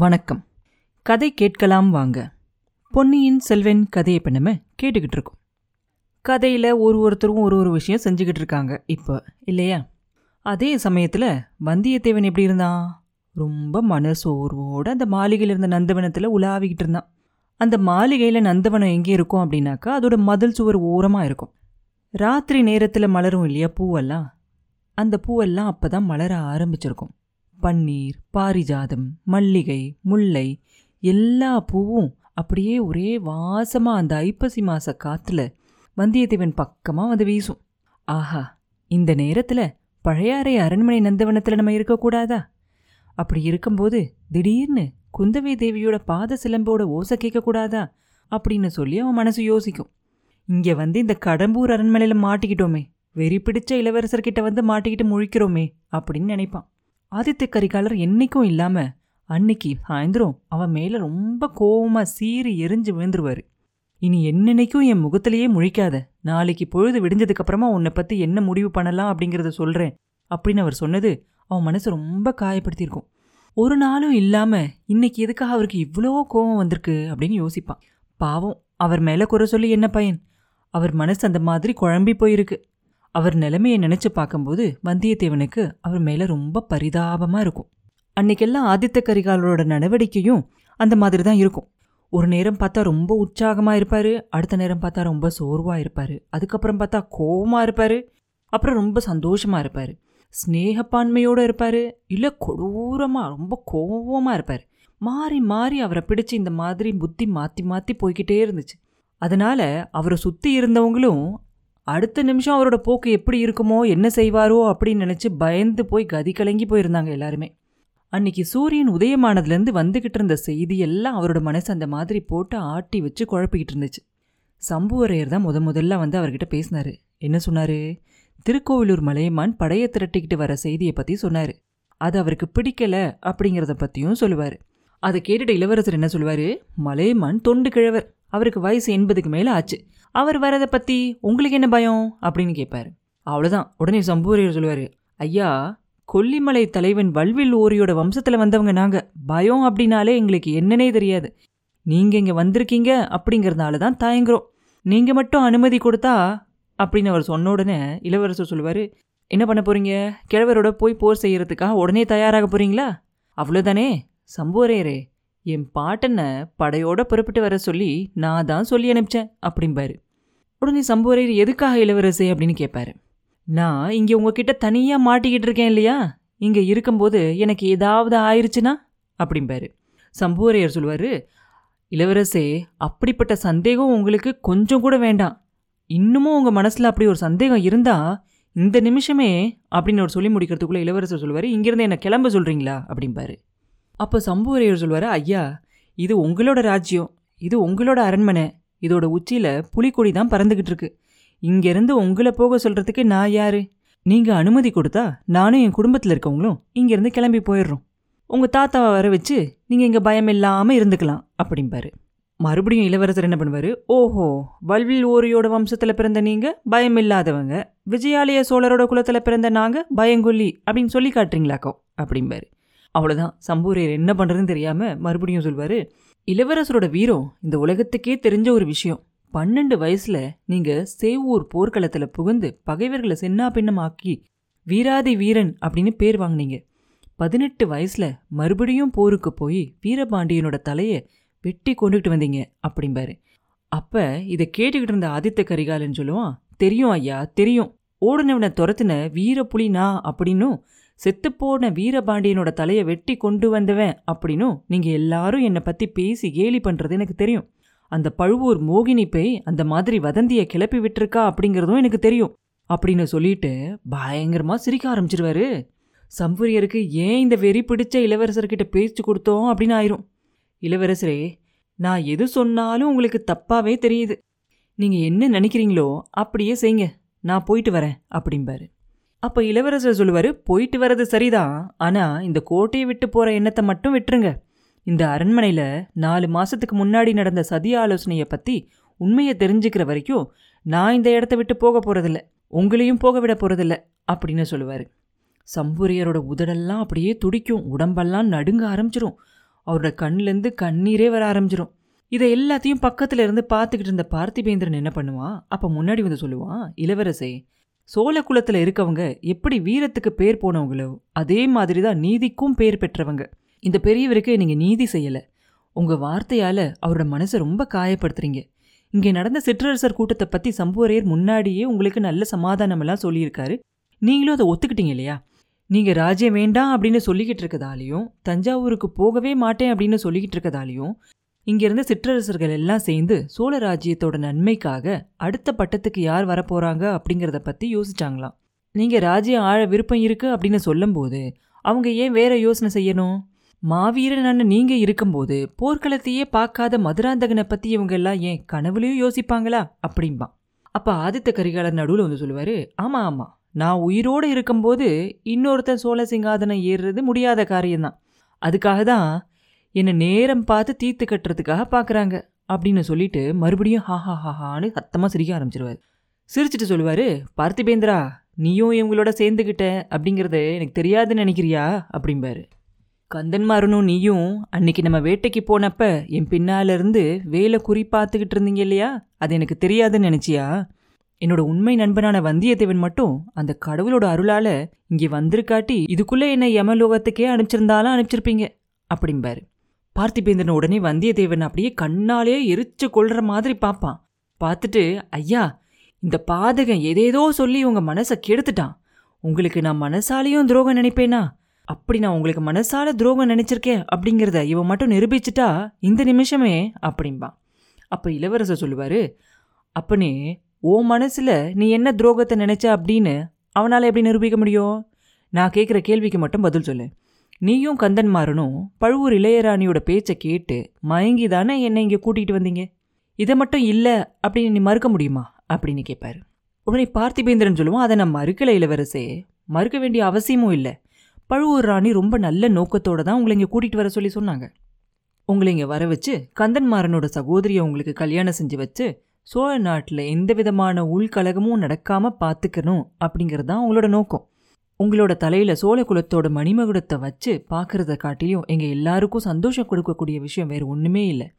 வணக்கம். கதை கேட்கலாம் வாங்க. பொன்னியின் செல்வன் கதையை இப்போ நம்ம கேட்டுக்கிட்டு இருக்கோம். கதையில் ஒரு ஒருத்தரும் ஒரு ஒரு விஷயம் செஞ்சுக்கிட்டு இருக்காங்க இப்போ இல்லையா? அதே சமயத்தில் வந்தியத்தேவன் எப்படி இருந்தான்? ரொம்ப மனசோர்வோடு அந்த மாளிகையில் இருந்த நந்தவனத்தில் உலாவிக்கிட்டு இருந்தான். அந்த மாளிகையில் நந்தவனம் எங்கே இருக்கும் அப்படின்னாக்கா அதோட மதில் சுவர் ஓரமாக இருக்கும். ராத்திரி நேரத்தில் மலரும் இல்லையா பூவெல்லாம்? அந்த பூவெல்லாம் அப்போ தான் மலர ஆரம்பிச்சிருக்கும். பன்னீர் பாரிஜாதம் மல்லிகை முல்லை எல்லா பூவும் அப்படியே ஒரே வாசமாக அந்த ஐப்பசி மாச காற்றுல வந்தியத்தேவன் பக்கமாக வந்து வீசும். ஆஹா இந்த நேரத்தில் பழையாறை அரண்மனை நந்தவனத்தில் நம்ம இருக்கக்கூடாதா? அப்படி இருக்கும்போது திடீர்னு குந்தவை தேவியோட பாத சிலம்போட ஓசை கேட்கக்கூடாதா? அப்படின்னு சொல்லி அவன் மனசு யோசிக்கும். இங்கே வந்து இந்த கடம்பூர் அரண்மனையில் மாட்டிக்கிட்டோமே வெறி பிடிச்ச இளவரசர்கிட்ட வந்து மாட்டிக்கிட்டு முழிக்கிறோமே அப்படின்னு நினைப்பான். ஆதித்த கரிகாலர் என்னைக்கும் இல்லாம அன்னைக்கு சாயந்தரம் அவன் மேல ரொம்ப கோவமா சீறி எரிஞ்சு விழுந்துருவாரு. இனி என்னன்னைக்கும் என் முகத்திலேயே முழிக்காத. நாளைக்கு பொழுது விடிஞ்சதுக்கு அப்புறமா உன்னை பத்தி என்ன முடிவு பண்ணலாம் அப்படிங்கறத சொல்றேன் அப்படின்னு அவர் சொன்னது அவன் மனசு ரொம்ப காயப்படுத்தியிருக்கும். ஒரு நாளும் இல்லாம இன்னைக்கு எதுக்காக அவருக்கு இவ்வளோ கோவம் வந்திருக்கு அப்படின்னு யோசிப்பான். பாவம் அவர் மேல குறை சொல்லி என்ன பயன்? அவர் மனசு அந்த மாதிரி குழம்பி போயிருக்கு. அவர் நிலைமையை நினைச்சு பார்க்கும்போது வந்தியத்தேவனுக்கு அவர் மேல ரொம்ப பரிதாபமா இருக்கும். அன்னைக்கெல்லாம் ஆதித்த கரிகாலரோட நடவடிக்கையும் அந்த மாதிரி தான் இருக்கும். ஒரு நேரம் பார்த்தா ரொம்ப உற்சாகமா இருப்பாரு அடுத்த நேரம் பார்த்தா ரொம்ப சோர்வா இருப்பாரு அதுக்கப்புறம் பார்த்தா கோவமா இருப்பாரு அப்புறம் ரொம்ப சந்தோஷமா இருப்பாரு. ஸ்னேகப்பான்மையோட இருப்பாரு இல்ல கொடூரமா ரொம்ப கோவமா இருப்பாரு. மாறி மாறி அவரை பிடிச்சு இந்த மாதிரி புத்தி மாத்தி மாத்தி போய்கிட்டே இருந்துச்சு. அதனால அவரை சுத்தி இருந்தவங்களும் அடுத்த நிமிஷம் அவரோட போக்கு எப்படி இருக்குமோ என்ன செய்வாரோ அப்படின்னு நினச்சி பயந்து போய் கதி கலங்கி போயிருந்தாங்க எல்லாருமே. அன்னைக்கு சூரியன் உதயமானதுலேருந்து வந்துக்கிட்டு இருந்த செய்தி எல்லாம் அவரோட மனசு அந்த மாதிரி போட்டு ஆட்டி வச்சு குழப்பிக்கிட்டு இருந்துச்சு. சம்புவரையர் தான் முத முதல்ல வந்து அவர்கிட்ட பேசினாரு. என்ன சொன்னார்? திருக்கோவிலூர் மலையமான் படையை திரட்டிக்கிட்டு வர செய்தியை பற்றி சொன்னார். அது அவருக்கு பிடிக்கல அப்படிங்கிறத பற்றியும் சொல்லுவார். அதை கேட்டுட்டு இளவரசர் என்ன சொல்லுவார்? மலையமான் தொண்டு கிழவர். அவருக்கு வயசு எண்பதுக்கு மேலே ஆச்சு. அவர் வரதை பற்றி உங்களுக்கு என்ன பயம்? அப்படின்னு கேட்பார் அவ்வளோதான் உடனே சம்பூரியர் சொல்லுவார் ஐயா கொல்லிமலை தலைவன் வல்வில் ஓரியோட வம்சத்தில் வந்தவங்க நாங்கள் பயம் அப்படின்னாலே எங்களுக்கு என்னன்னே தெரியாது. நீங்கள் இங்கே வந்திருக்கீங்க அப்படிங்கிறதுனால தான் தயங்குறோம். நீங்கள் மட்டும் அனுமதி கொடுத்தா அப்படின்னு அவர் சொன்ன உடனே இளவரசர் சொல்லுவார் என்ன பண்ண போகிறீங்க கிழவரோட போய் போர் செய்கிறதுக்காக உடனே தயாராக போகிறீங்களா அவ்வளோதானே சம்புவரையரே என் பாட்டனை படையோட புறப்பட்டு வர சொல்லி நான் தான் சொல்லி அனுப்பிச்சேன் அப்படிம்பாரு. உடனே சம்புவரையர் எதுக்காக இளவரசே அப்படின்னு கேட்பாரு. நான் இங்கே உங்ககிட்ட தனியாக மாட்டிக்கிட்டு இருக்கேன் இல்லையா? இங்கே இருக்கும்போது எனக்கு ஏதாவது ஆயிடுச்சுன்னா அப்படிம்பாரு. சம்புவரையர் சொல்லுவார் இளவரசே அப்படிப்பட்ட சந்தேகம் உங்களுக்கு கொஞ்சம் கூட வேண்டாம். இன்னமும் உங்கள் மனசில் அப்படி ஒரு சந்தேகம் இருந்தால் இந்த நிமிஷமே அப்படின்னு ஒரு சொல்லி முடிக்கிறதுக்குள்ளே இளவரசர் சொல்லுவார் இங்கேருந்து என்னை கிளம்ப சொல்கிறீங்களா அப்படிம்பாரு. அப்போ சம்புவரையர் சொல்வார் ஐயா இது உங்களோட ராஜ்யம். இது உங்களோட அரண்மனை. இதோட உச்சியில் புலிக்கொடி தான் பறந்துக்கிட்டு இருக்கு. இங்கேருந்து உங்களை போக சொல்கிறதுக்கு நான் யாரு? நீங்கள் அனுமதி கொடுத்தா நானும் என் குடும்பத்தில் இருக்கவங்களும் இங்கேருந்து கிளம்பி போயிடுறோம். உங்கள் தாத்தாவை வர வச்சு நீங்கள் இங்கே பயம் இல்லாமல் இருந்துக்கலாம் அப்படிம்பாரு. மறுபடியும் இளவரசர் என்ன பண்ணுவார்? ஓஹோ வல்வில் ஓரியோட வம்சத்தில் பிறந்த நீங்கள் பயம் இல்லாதவங்க விஜயாலய சோழரோட குலத்தில் பிறந்த நாங்கள் பயங்கொல்லி அப்படின்னு சொல்லி காட்டுறீங்களாக்கோ அப்படிம்பாரு. அவ்வளோதான் சம்பூரையர் என்ன பண்ணுறதுன்னு தெரியாமல் மறுபடியும் சொல்வார் இளவரசரோட வீரம் இந்த உலகத்துக்கே தெரிஞ்ச ஒரு விஷயம். பன்னெண்டு வயசுல நீங்க சேவூர் போர்க்களத்தில் புகுந்து பகைவர்களை சென்னா பின்னமாக்கி வீராதி வீரன் அப்படின்னு பேர் வாங்கினீங்க. பதினெட்டு வயசுல மறுபடியும் போருக்கு போய் வீரபாண்டியனோட தலையை வெட்டி கொண்டுகிட்டு வந்தீங்க அப்படிம்பாரு. அப்ப இதை கேட்டுக்கிட்டு இருந்த ஆதித்த கரிகாலன் சொல்லுவான் தெரியும் ஐயா தெரியும். ஓடுனவனை துரத்துன வீர புலினா அப்படின்னும் செத்துப்போன வீரபாண்டியனோட தலையை வெட்டி கொண்டு வந்தவன் அப்படின்னும் நீங்கள் எல்லாரும் என்னை பற்றி பேசி கேலி பண்ணுறது எனக்கு தெரியும். அந்த பழுவூர் மோகினி பேய் அந்த மாதிரி வதந்தியை கிளப்பி விட்டுருக்கா அப்படிங்கிறதும் எனக்கு தெரியும். அப்படின்னு சொல்லிட்டு பயங்கரமாக சிரிக்க ஆரம்பிச்சிருவாரு. சம்புரியருக்கு ஏன் இந்த வெறி பிடிச்ச இளவரசர்கிட்ட பேச்சு கொடுத்தோம் அப்படின்னு ஆயிரும். இளவரசரே நான் எது சொன்னாலும் உங்களுக்கு தப்பாவே தெரியுது. நீங்கள் என்ன நினைக்கிறீங்களோ அப்படியே செய்ங்க. நான் போயிட்டு வரேன் அப்படிம்பாரு. அப்போ இளவரசர் சொல்லுவார் போயிட்டு வர்றது சரிதான். ஆனால் இந்த கோட்டையை விட்டு போகிற எண்ணத்தை மட்டும் விட்டுருங்க. இந்த அரண்மனையில் நாலு மாதத்துக்கு முன்னாடி நடந்த சதி ஆலோசனையை பற்றி உண்மையை தெரிஞ்சுக்கிற வரைக்கும் நான் இந்த இடத்த விட்டு போக போகிறதில்ல உங்களையும் போக விட போகிறதில்ல அப்படின்னு சொல்லுவார். சம்பூரியரோட உதடெல்லாம் அப்படியே துடிக்கும். உடம்பெல்லாம் நடுங்க ஆரம்பிச்சிரும். அவரோட கண்ணிலேருந்து கண்ணீரே வர ஆரம்பிச்சிரும். இதை எல்லாத்தையும் பக்கத்தில் இருந்து பார்த்துக்கிட்டு இருந்த பார்த்திபேந்திரன் என்ன பண்ணுவான்? அப்போ முன்னாடி வந்து சொல்லுவான் இளவரசே சோழ குலத்தில் இருக்கவங்க எப்படி வீரத்துக்கு பேர் போனவங்களோ அதே மாதிரி தான் நீதிக்கும் பேர் பெற்றவங்க. இந்த பெரியவருக்கு நீங்கள் நீதி செய்யலை. உங்கள் வார்த்தையால் அவரோட மனசை ரொம்ப காயப்படுத்துறீங்க. இங்கே நடந்த சிற்றரசர் கூட்டத்தை பற்றி சம்புவரையர் முன்னாடியே உங்களுக்கு நல்ல சமாதானமெல்லாம் சொல்லியிருக்காரு. நீங்களும் அதை ஒத்துக்கிட்டீங்க இல்லையா? நீங்கள் ராஜ்யம் வேண்டாம் அப்படின்னு சொல்லிக்கிட்டு இருக்கதாலையும் தஞ்சாவூருக்கு போகவே மாட்டேன் அப்படின்னு சொல்லிக்கிட்டு இருக்கதாலையும் இங்கிருந்து சிற்றரசர்கள் எல்லாம் சேர்ந்து சோழ ராஜ்யத்தோட நன்மைக்காக அடுத்த பட்டத்துக்கு யார் வரப்போறாங்க அப்படிங்கிறத பற்றி யோசிச்சாங்களாம். நீங்கள் ராஜ்யம் ஆழ விருப்பம் இருக்கு அப்படின்னு சொல்லும்போது அவங்க ஏன் வேற யோசனை செய்யணும்? மாவீரனான நீங்க இருக்கும்போது போர்க்களத்தையே பார்க்காத மதுராந்தகனை பத்தி இவங்க எல்லாம் ஏன் கனவுலையும் யோசிப்பாங்களா? அப்படிம்பா அப்ப ஆதித்த கரிகாலர் நடுவில் வந்து சொல்லுவாரு ஆமா ஆமா நான் உயிரோடு இருக்கும்போது இன்னொருத்தன் சோழ சிங்காதனம் ஏறுறது முடியாத காரியம்தான். அதுக்காக தான் என்னை நேரம் பார்த்து தீர்த்து கட்டுறதுக்காக பார்க்குறாங்க அப்படின்னு சொல்லிட்டு மறுபடியும் ஹா ஹா ஹான்னு சத்தமாக சிரிக்க ஆரம்பிச்சிருவார். சிரிச்சிட்டு சொல்லுவார் பார்த்திபேந்திரா நீயும் இவங்களோட சேர்ந்துக்கிட்ட அப்படிங்கிறத எனக்கு தெரியாதுன்னு நினைக்கிறியா? அப்படிம்பாரு. கந்தன்மாரனும் நீயும் அன்னைக்கு நம்ம வேட்டைக்கு போனப்ப என் பின்னாலிருந்து வேலை குறி பார்த்துக்கிட்டு இருந்தீங்க இல்லையா? அது எனக்கு தெரியாதுன்னு நினச்சியா? என்னோட உண்மை நண்பனான வந்தியத்தேவன் மட்டும் அந்த கடவுளோட அருளால் இங்கே வந்திருக்காட்டி இதுக்குள்ளே என்னை யமலோகத்துக்கே அனுப்பிச்சிருந்தாலும் அனுப்பிச்சிருப்பீங்க அப்படிம்பாரு. பார்த்திபேந்திரன் உடனே வந்தியத்தேவன் அப்படியே கண்ணாலே எரிச்சு கொள்ற மாதிரி பார்ப்பான் பார்த்துட்டு ஐயா இந்த பாதகன் எதேதோ சொல்லி உங்க மனசை கெடுத்துட்டான். உங்களுக்கு நான் மனசாலையும் துரோகம் நினைப்பேனா? அப்படி நான் உங்களுக்கு மனசால துரோகம் நினைச்சிருக்கேன் அப்படிங்கிறத இவன் மட்டும் நிரூபிச்சிட்டா இந்த நிமிஷமே அப்படிம்பான் அப்ப இளவரசர் சொல்லுவாரு அப்பனே ஓ மனசுல நீ என்ன துரோகத்தை நினைச்ச அப்படின்னு அவனால எப்படி நிரூபிக்க முடியும்? நான் கேட்குற கேள்விக்கு மட்டும் பதில் சொல்லு. நீயும் கந்தன்மாரனும் பழுவூர் இளையராணியோட பேச்சை கேட்டு மயங்கி தானே என்னை இங்கே கூட்டிகிட்டு வந்தீங்க? இதை மட்டும் இல்லை அப்படின்னு நீ மறுக்க முடியுமா? அப்படின்னு கேட்பாரு உடனே பார்த்திபேந்திரன் சொல்லுவோம் அதை நான் மறுக்கலை இளவரசே. மறுக்க வேண்டிய அவசியமும் இல்லை. பழுவூர் ராணி ரொம்ப நல்ல நோக்கத்தோடு தான் உங்களை இங்கே கூட்டிகிட்டு வர சொல்லி சொன்னாங்க. உங்களை இங்கே வர வச்சு கந்தன்மாரனோட சகோதரியை உங்களுக்கு கல்யாணம் செஞ்சு வச்சு சோழ நாட்டில் எந்த விதமான உள்கலகமும் நடக்காமல் பார்த்துக்கணும் அப்படிங்கிறது தான் உங்களோட நோக்கம். உங்களோட தலையில சோழ குலத்தோட மணிமகுடத்தை வச்சு பார்க்கறத காட்டியும் எங்க எல்லாருக்கும் சந்தோஷம் கொடுக்கக்கூடிய விஷயம் வேற ஒண்ணுமே இல்லை.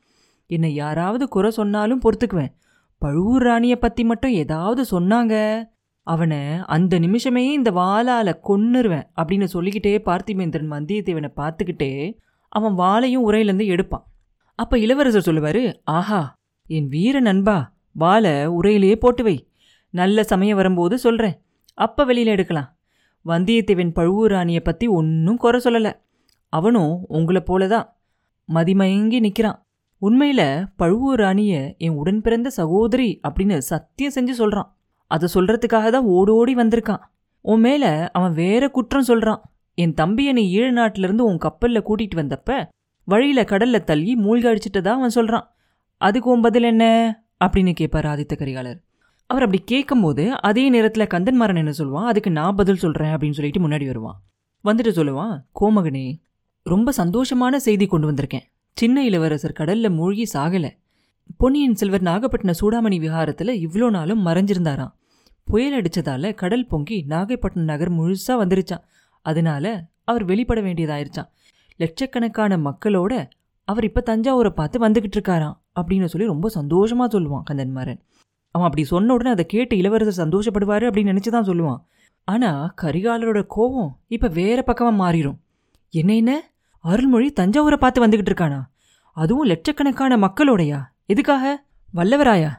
என்னை யாராவது குறை சொன்னாலும் பொறுத்துக்குவேன். பழுவூர் ராணியை பத்தி மட்டும் ஏதாவது சொன்னாங்க. அவனை அந்த நிமிஷமே இந்த வாளால் கொன்னுருவேன் அப்படின்னு சொல்லிக்கிட்டே பார்த்திபேந்திரன் வந்தியத்தேவனை பார்த்துக்கிட்டே அவன் வாளையும் உரையிலேருந்து எடுப்பான். அப்ப இளவரசர் சொல்லுவாரு ஆஹா என் வீர நண்பா வாழை உரையிலேயே போட்டு வை. நல்ல சமயம் வரும்போது சொல்றேன். அப்ப வெளியில எடுக்கலாம். வந்தியத்தேவன் பழுவூராணியை பற்றி ஒன்றும் குறை சொல்லலை. அவனும் உங்களை போல தான் மதிமயங்கி நிற்கிறான் உண்மையில் பழுவூர் ராணியை என் உடன் பிறந்த சகோதரி அப்படின்னு சத்தியம் செஞ்சு சொல்கிறான் அதை சொல்கிறதுக்காக தான் ஓடோடி வந்திருக்கான். உன் மேலே அவன் வேற குற்றம் சொல்கிறான் என் தம்பியை நீ ஈழ நாட்டிலேருந்து உன் கப்பலில் கூட்டிகிட்டு வந்தப்ப வழியில் கடலில் தள்ளி மூழ்கி அவன் சொல்கிறான் அதுக்கு உன் பதில் என்ன? அப்படின்னு கேட்பார் ஆதித்த கரிகாலர். அவர் அப்படி கேட்கும்போது அதே நேரத்தில் கந்தன்மாரன் என்ன சொல்லுவான்? அதுக்கு நான் பதில் சொல்கிறேன் அப்படின்னு சொல்லிட்டு முன்னாடி வருவான். வந்துட்டு சொல்லுவான் கோமகனே ரொம்ப சந்தோஷமான செய்தி கொண்டு வந்திருக்கேன். சின்ன இளவரசர் கடலில் மூழ்கி சாகலை. பொன்னியின் செல்வர் நாகப்பட்டினம் சூடாமணி விஹாரத்தில் இவ்வளோ நாளும் மறைஞ்சிருந்தாராம். புயல் அடித்ததால் கடல் பொங்கி நாகப்பட்டினம் நகர் முழுசாக வந்துருச்சான் அதனால அவர் வெளிப்பட வேண்டியதாயிருச்சான் லட்சக்கணக்கான மக்களோட அவர் இப்போ தஞ்சாவூரை பார்த்து வந்துக்கிட்டு இருக்காராம் அப்படின்னு சொல்லி ரொம்ப சந்தோஷமாக சொல்லுவான் கந்தன்மாரன் அவன் அப்படி சொன்ன உடனே அதை கேட்டு இளவரசர் சந்தோஷப்படுவார் அப்படின்னு நினச்சி தான் சொல்லுவான். ஆனால் கரிகாலரோட கோவம் இப்போ வேற பக்கமாக மாறிடும் என்ன என்ன? அருள்மொழி தஞ்சாவூரை பார்த்து வந்துக்கிட்டு இருக்கானா? அதுவும் லட்சக்கணக்கான மக்களோடையா? எதுக்காக? வல்லவராயா?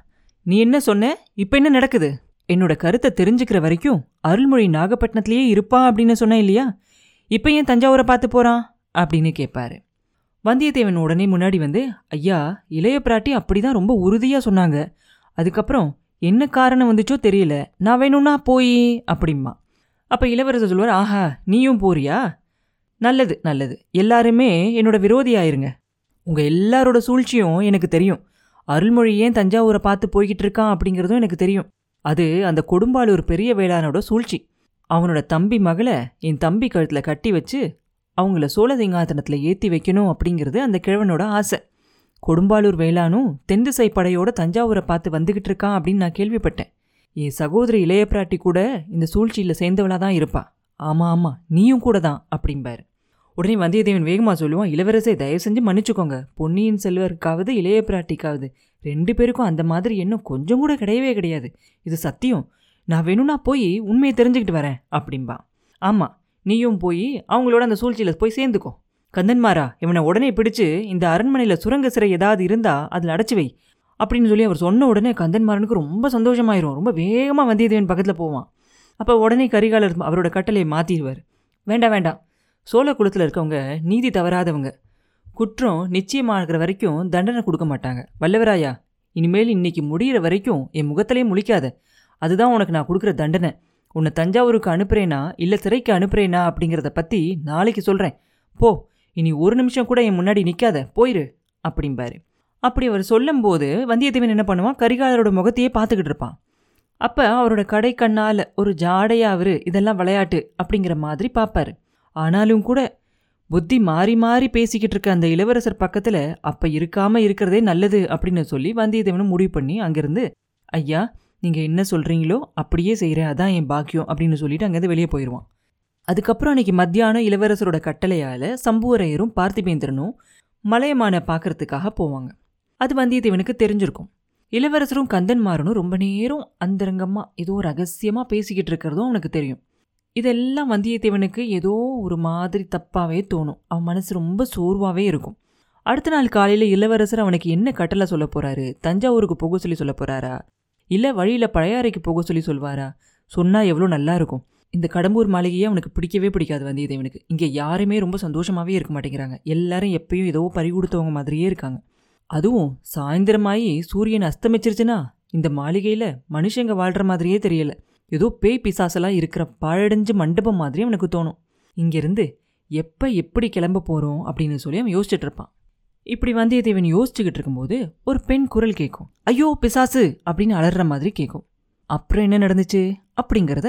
நீ என்ன சொன்ன? இப்போ என்ன நடக்குது? என்னோட கருத்தை தெரிஞ்சுக்கிற வரைக்கும் அருள்மொழி நாகப்பட்டினத்திலேயே இருப்பா அப்படின்னு சொன்னேன் இல்லையா? இப்போ ஏன் தஞ்சாவூரை பார்த்து போகிறான் அப்படின்னு கேட்பாரு வந்தியத்தேவன் உடனே முன்னாடி வந்து ஐயா இளைய பிராட்டி அப்படிதான் ரொம்ப உறுதியாக சொன்னாங்க. அதுக்கப்புறம் என்ன காரணம் வந்துச்சோ தெரியல. நான் வேணும்னா போய் அப்படிம்மா அப்போ இளவரசர் சொல்லுவார் ஆஹா நீயும் போறியா? நல்லது நல்லது. எல்லாருமே என்னோட விரோதியாயிருங்க உங்கள் எல்லாரோட சூழ்ச்சியும் எனக்கு தெரியும். அருள்மொழி ஏன் தஞ்சாவூரை பார்த்து போய்கிட்டு இருக்கான் அப்படிங்கிறதும் எனக்கு தெரியும். அது அந்த கொடும்பாலூர் பெரிய வேளானோட சூழ்ச்சி. அவனோட தம்பி மகளை என் தம்பி கழுத்தில் கட்டி வச்சு அவங்கள சோழ சிங்காசனத்தில் ஏற்றி வைக்கணும் அப்படிங்கிறது அந்த கிழவனோட ஆசை. கொடும்பாலூர் வேளானும் தென்திசை படையோட தஞ்சாவூரை பார்த்து வந்துகிட்டு இருக்கான் அப்படின்னு நான் கேள்விப்பட்டேன். என் சகோதரி இளைய பிராட்டி கூட இந்த சூழ்ச்சியில் சேர்ந்தவளாக தான் இருப்பா. ஆமாம் ஆமாம் நீயும் கூட தான் அப்படிம்பாரு. உடனே வந்தியத்தேவன் வேகமாக சொல்லுவான் இளவரசை தயவு செஞ்சு மன்னிச்சுக்கோங்க. பொன்னியின் செல்வருக்காவது இளைய பிராட்டிக்காவது ரெண்டு பேருக்கும் அந்த மாதிரி எண்ணம் கொஞ்சம் கூட கிடையவே கிடையாது. இது சத்தியம். நான் வேணும்னா போய் உண்மையை தெரிஞ்சுக்கிட்டு வரேன் அப்படின்பா ஆமாம் நீயும் போய் அவங்களோட அந்த சூழ்ச்சியில் போய் சேர்ந்துக்கோ. கந்தன்மாரா இவனை உடனே பிடிச்சு இந்த அரண்மனையில் சுரங்க சிறை ஏதாவது இருந்தா அதில் அடைச்சி வை அப்படின்னு சொல்லி அவர் சொன்ன உடனே கந்தன்மாரனுக்கு ரொம்ப சந்தோஷமாயிரும். ரொம்ப வேகமாக வந்தியத்தேவன் பக்கத்தில் போவான். அப்போ உடனே கரிகாலர் அவரோட கட்டளையை மாற்றிடுவார் வேண்டாம் வேண்டாம் சோழ குளத்தில் இருக்கவங்க நீதி தவறாதவங்க. குற்றம் நிச்சயமாகிற வரைக்கும் தண்டனை கொடுக்க மாட்டாங்க. வல்லவராயா இனிமேல் இன்னைக்கு முடிகிற வரைக்கும் என் முகத்திலே முழிக்காத. அதுதான் உனக்கு நான் கொடுக்குற தண்டனை. உன்னை தஞ்சாவூருக்கு அனுப்புகிறேனா இல்லை சிறைக்கு அனுப்புகிறேனா அப்படிங்கிறத பற்றி நாளைக்கு சொல்கிறேன் போ இனி ஒரு நிமிஷம் கூட என் முன்னாடி நிற்காத போயிரு அப்படிம்பாரு. அப்படி அவர் சொல்லும்போது வந்தியத்தேவன் என்ன பண்ணுவான்? கரிகாலரோட முகத்தையே பார்த்துக்கிட்டு இருப்பான். அப்போ அவரோட கடை கண்ணால் ஒரு ஜாடையாக அவர் இதெல்லாம் விளையாட்டு அப்படிங்கிற மாதிரி பார்ப்பாரு. ஆனாலும் கூட புத்தி மாறி மாறி பேசிக்கிட்டு இருக்க அந்த இளவரசர் பக்கத்தில் அப்போ இருக்காமல் இருக்கிறதே நல்லது அப்படின்னு சொல்லி வந்தியத்தேவனும் முடிவு பண்ணி அங்கேருந்து ஐயா நீங்கள் என்ன சொல்கிறீங்களோ அப்படியே செய்கிறேன் அதான் என் பாக்கியம் அப்படின்னு சொல்லிட்டு அங்கேருந்து வெளியே போயிடுவான் அதுக்கப்புறம் அன்னைக்கு மத்தியானம் இளவரசரோட கட்டளையால் சம்புவரையரும் பார்த்திபேந்திரனும் மலையமான பார்க்கறதுக்காக போவாங்க. அது வந்தியத்தேவனுக்கு தெரிஞ்சிருக்கும். இளவரசரும் கந்தன்மாரனும் ரொம்ப நேரம் அந்தரங்கமாக ஏதோ ரகசியமாக பேசிக்கிட்டு இருக்கிறதும் அவனுக்கு தெரியும். இதெல்லாம் வந்தியத்தேவனுக்கு ஏதோ ஒரு மாதிரி தப்பாகவே தோணும். அவன் மனசு ரொம்ப சோர்வாகவே இருக்கும். அடுத்த நாள் காலையில் இளவரசர் அவனுக்கு என்ன கட்டளை சொல்ல போகிறாரு தஞ்சாவூருக்கு போக சொல்லி சொல்ல போகிறாரா இல்லை வழியில் பழையாறைக்கு போக சொல்லி சொல்வாரா? சொன்னால் எவ்வளோ நல்லா இருக்கும். இந்த கடம்பூர் மாளிகையே அவனுக்கு பிடிக்கவே பிடிக்காது வந்தியத்தேவனுக்கு. இங்கே யாருமே ரொம்ப சந்தோஷமாகவே இருக்க மாட்டேங்கிறாங்க. எல்லாரும் எப்பயும் ஏதோ பறி கொடுத்தவங்க மாதிரியே இருக்காங்க. அதுவும் சாயந்தரமாயி சூரியன் அஸ்தமிச்சிருச்சுன்னா இந்த மாளிகையில் மனுஷங்க வாழ்கிற மாதிரியே தெரியல. ஏதோ பேய் பிசாசெல்லாம் இருக்கிற பாழடைஞ்சு மண்டபம் மாதிரி அவனுக்கு தோணும். இங்கேருந்து எப்போ எப்படி கிளம்ப போகிறோம் அப்படின்னு சொல்லி அவன் யோசிச்சுட்டு இருப்பான். இப்படி வந்தியத்தேவன் யோசிச்சுக்கிட்டு இருக்கும்போது ஒரு பெண் குரல் கேட்கும். ஐயோ பிசாசு! அப்படின்னு அலற மாதிரி கேட்கும். அப்புறம் என்ன நடந்துச்சு? அப்படிங்கிறத